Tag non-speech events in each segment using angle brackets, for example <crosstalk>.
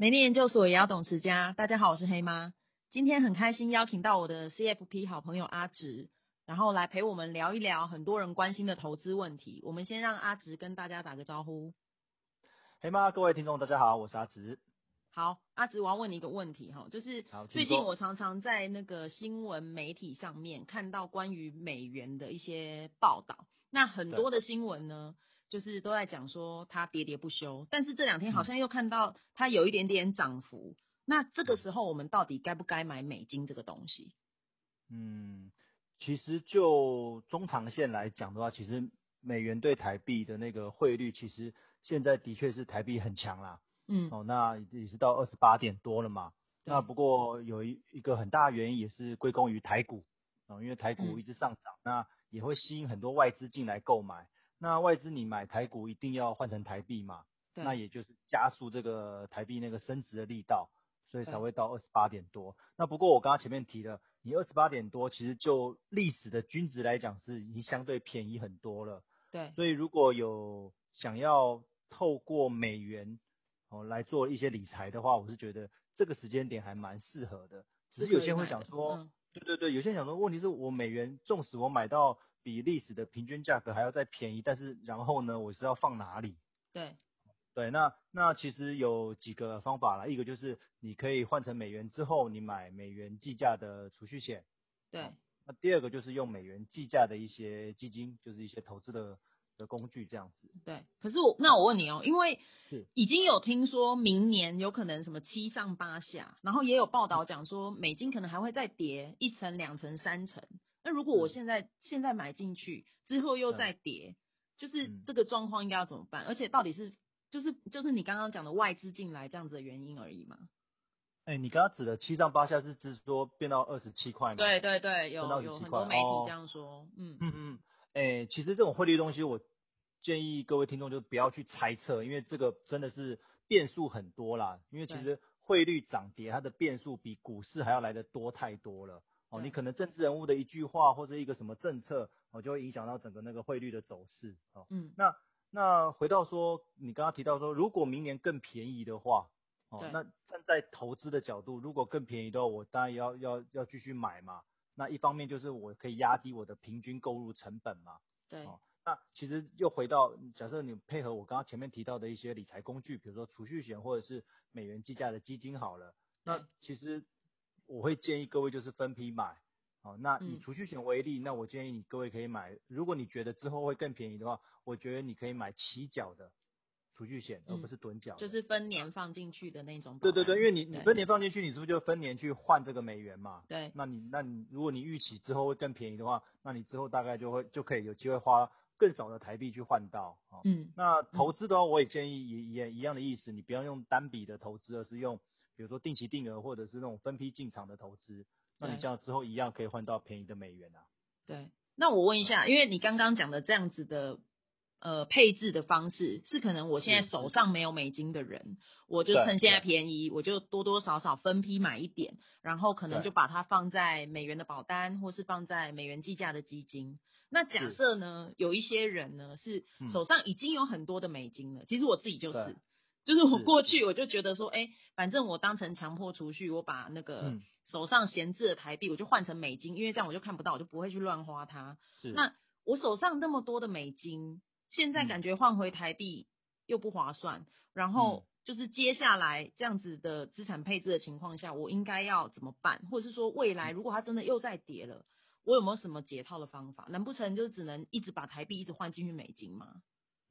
美丽研究所也要懂持家。大家好，我是黑妈。今天很开心邀请到我的 CFP 好朋友阿直，然后来陪我们聊一聊很多人关心的投资问题。我们先让阿直跟大家打个招呼。黑妈，各位听众，大家好，我是阿直。好，阿直，我要问你一个问题哈，就是最近我常常在那个新闻媒体上面看到关于美元的一些报道，那很多的新闻呢，就是都在讲说它喋喋不休，但是这两天好像又看到它有一点点涨幅。嗯。那这个时候我们到底该不该买美金这个东西？嗯，其实就中长线来讲的话，其实美元对台币的那个汇率，其实现在的确是台币很强啦。嗯，哦，那也是到二十八点多了嘛。那不过有一一个很大的原因也是归功于台股啊，因为台股一直上涨，那也会吸引很多外资进来购买。那外资你买台股一定要换成台币嘛？对，那也就是加速这个台币那个升值的力道，所以才会到二十八点多。那不过我刚刚前面提了，你二十八点多，其实就历史的均值来讲是已经相对便宜很多了。对，所以如果有想要透过美元哦来做一些理财的话，我是觉得这个时间点还蛮适合的。只是有些人会想说，嗯、对对对，有些人想说，问题是我美元纵使我买到。比历史的平均价格还要再便宜，但是然后呢，我是要放哪里？对，对，那那其实有几个方法啦，一个就是你可以换成美元之后，你买美元计价的储蓄险。对，那第二个就是用美元计价的一些基金，就是一些投资的的工具这样子。对，可是我那我问你哦，因为已经有听说明年有可能什么七上八下，然后也有报道讲说美金可能还会再跌一层、两层、三层。那如果我现在现在买进去之后又再跌，就是这个状况应该要怎么办？而且到底是就是就是你刚刚讲的外资进来这样子的原因而已吗？哎，你刚刚指的七上八下是指说变到二十七块吗？对对对，有有很多媒体这样说。嗯嗯嗯，哎，其实这种汇率东西，我建议各位听众就不要去猜测，因为这个真的是变数很多啦。因为其实汇率涨跌它的变数比股市还要来的多太多了。哦，你可能政治人物的一句话或者一个什么政策，哦，就会影响到整个那个汇率的走势。哦，嗯，那那回到说，你刚刚提到说，如果明年更便宜的话，哦，那站在投资的角度，如果更便宜的话，我当然要要要继续买嘛。那一方面就是我可以压低我的平均购入成本嘛。对。哦，那其实又回到，假设你配合我刚刚前面提到的一些理财工具，比如说储蓄险或者是美元计价的基金好了，那其实。我会建议各位就是分批买，好，那以储蓄险为例，嗯，那我建议你各位可以买，如果你觉得之后会更便宜的话，我觉得你可以买起缴的储蓄险，而不是趸缴，就是分年放进去的那种。对对对，因为你你分年放进去，你是不是就分年去换这个美元嘛？对。那你那你如果你预期之后会更便宜的话，那你之后大概就会就可以有机会花更少的台币去换到。嗯。那投资的话，我也建议也也一样的意思，你不要用单笔的投资，而是用。比如说定期定额或者是那种分批进场的投资，那你这样之后一样可以换到便宜的美元啊。对，那我问一下，因为你刚刚讲的这样子的呃配置的方式，是可能我现在手上没有美金的人，我就趁现在便宜，我就多多少少分批买一点，然后可能就把它放在美元的保单，或是放在美元计价的基金。那假设呢，有一些人呢是手上已经有很多的美金了，其实我自己就是。就是我过去我就觉得说，哎、欸，反正我当成强迫储蓄，我把那个手上闲置的台币，我就换成美金，因为这样我就看不到，我就不会去乱花它。那我手上那么多的美金，现在感觉换回台币又不划算。然后就是接下来这样子的资产配置的情况下，我应该要怎么办？或者是说，未来如果它真的又再跌了，我有没有什么解套的方法？难不成就只能一直把台币一直换进去美金吗？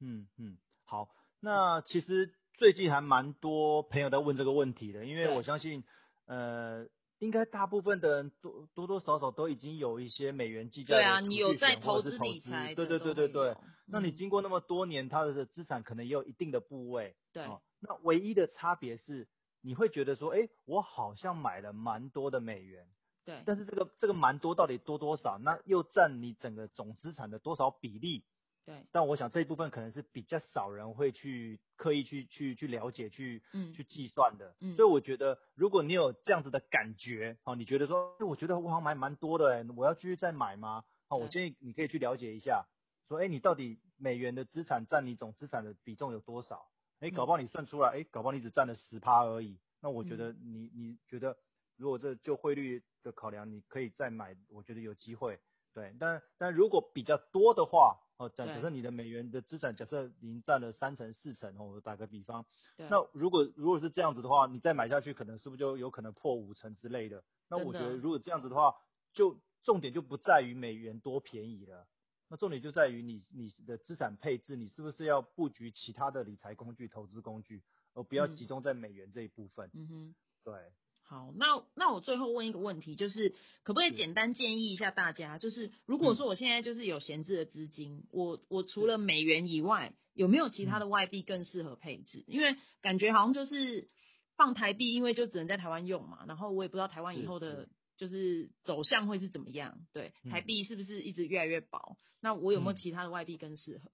嗯嗯，好，那其实。最近还蛮多朋友在问这个问题的，因为我相信，呃，应该大部分的人多多多少少都已经有一些美元计价对啊，你有在投资理财，对对对对对。那你经过那么多年，它的资产可能也有一定的部位，对。哦，那唯一的差别是，你会觉得说，哎，我好像买了蛮多的美元，对。但是这个这个蛮多到底多多少？那又占你整个总资产的多少比例？对，但我想这一部分可能是比较少人会去刻意去去去了解、去嗯去计算的。嗯，所以我觉得如果你有这样子的感觉，哦，你觉得说，我觉得我好像买蛮多的，诶，我要继续再买吗？哦，我建议你可以去了解一下，说，哎，你到底美元的资产占你总资产的比重有多少？哎，搞不好你算出来，哎，搞不好你只占了十趴而已。那我觉得你你觉得，如果这就汇率的考量，你可以再买，我觉得有机会。对，但但如果比较多的话，哦，假假设你的美元的资产假设已经占了三成四成，哦，我打个比方，那如果如果是这样子的话，你再买下去，可能是不是就有可能破五成之类的？那我觉得如果这样子的话，就重点就不在于美元多便宜了，那重点就在于你你的资产配置，你是不是要布局其他的理财工具、投资工具，而不要集中在美元这一部分。嗯哼，对。好，那那我最后问一个问题，就是可不可以简单建议一下大家，就是如果说我现在就是有闲置的资金，我我除了美元以外，有没有其他的外币更适合配置？因为感觉好像就是放台币，因为就只能在台湾用嘛，然后我也不知道台湾以后的就是走向会是怎么样，对，台币是不是一直越来越薄？那我有没有其他的外币更适合？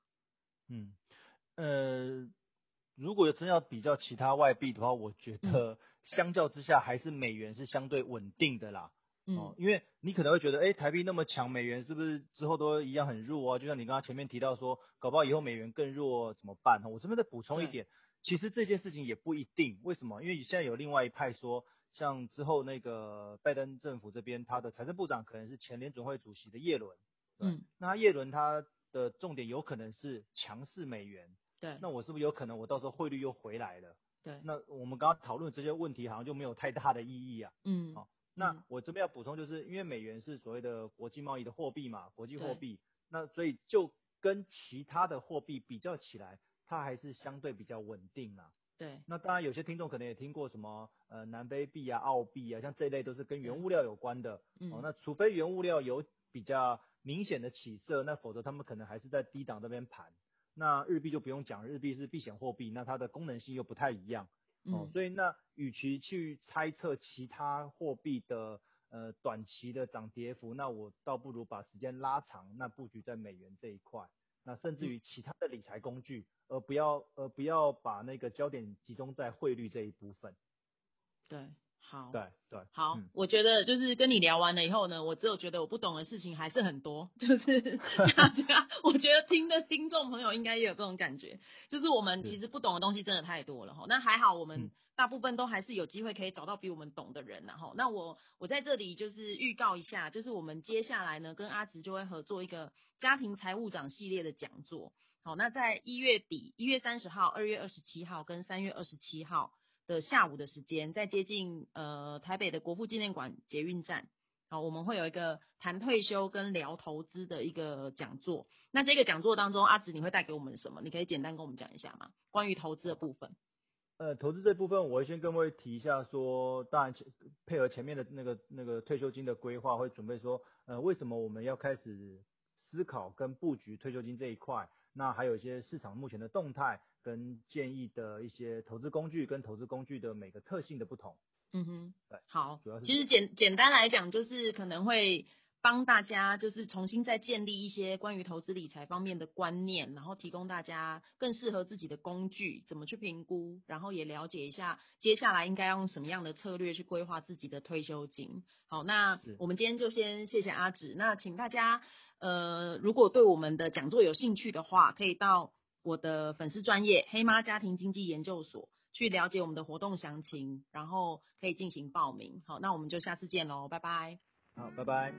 嗯，呃。如果真要比较其他外币的话，我觉得相较之下还是美元是相对稳定的啦。嗯，哦，因为你可能会觉得，哎，台币那么强，美元是不是之后都一样很弱啊？就像你刚刚前面提到说，搞不好以后美元更弱怎么办？我这边再补充一点，其实这件事情也不一定。为什么？因为现在有另外一派说，像之后那个拜登政府这边，他的财政部长可能是前联准会主席的叶伦。嗯，那叶伦他的重点有可能是强势美元。对，那我是不是有可能我到时候汇率又回来了？对，那我们刚刚讨论这些问题好像就没有太大的意义啊。嗯，好、哦，那我这边要补充就是，因为美元是所谓的国际贸易的货币嘛，国际货币，那所以就跟其他的货币比较起来，它还是相对比较稳定啊。对，那当然有些听众可能也听过什么呃南非币啊、澳币啊，像这一类都是跟原物料有关的。嗯，哦，那除非原物料有比较明显的起色，那否则他们可能还是在低档这边盘。那日币就不用讲，日币是避险货币，那它的功能性又不太一样，哦，嗯、所以那与其去猜测其他货币的呃短期的涨跌幅，那我倒不如把时间拉长，那布局在美元这一块，那甚至于其他的理财工具，而不要而不要把那个焦点集中在汇率这一部分，对。好，对对，好，嗯、我觉得就是跟你聊完了以后呢，我只有觉得我不懂的事情还是很多，就是 <laughs> 大家，我觉得听的听众朋友应该也有这种感觉，就是我们其实不懂的东西真的太多了哈。那还好，我们大部分都还是有机会可以找到比我们懂的人然后，那我我在这里就是预告一下，就是我们接下来呢跟阿直就会合作一个家庭财务长系列的讲座。好，那在一月底，一月三十号、二月二十七号跟三月二十七号。的下午的时间，在接近呃台北的国父纪念馆捷运站，好，我们会有一个谈退休跟聊投资的一个讲座。那这个讲座当中，阿紫你会带给我们什么？你可以简单跟我们讲一下吗？关于投资的部分。呃，投资这部分，我会先跟各位提一下说，当然配合前面的那个那个退休金的规划，会准备说，呃，为什么我们要开始思考跟布局退休金这一块？那还有一些市场目前的动态。跟建议的一些投资工具，跟投资工具的每个特性的不同。嗯哼，对，好，主要是其实简简单来讲，就是可能会帮大家就是重新再建立一些关于投资理财方面的观念，然后提供大家更适合自己的工具，怎么去评估，然后也了解一下接下来应该用什么样的策略去规划自己的退休金。好，那我们今天就先谢谢阿紫，那请大家呃，如果对我们的讲座有兴趣的话，可以到。我的粉丝专业黑妈家庭经济研究所，去了解我们的活动详情，然后可以进行报名。好，那我们就下次见喽，拜拜。好拜拜。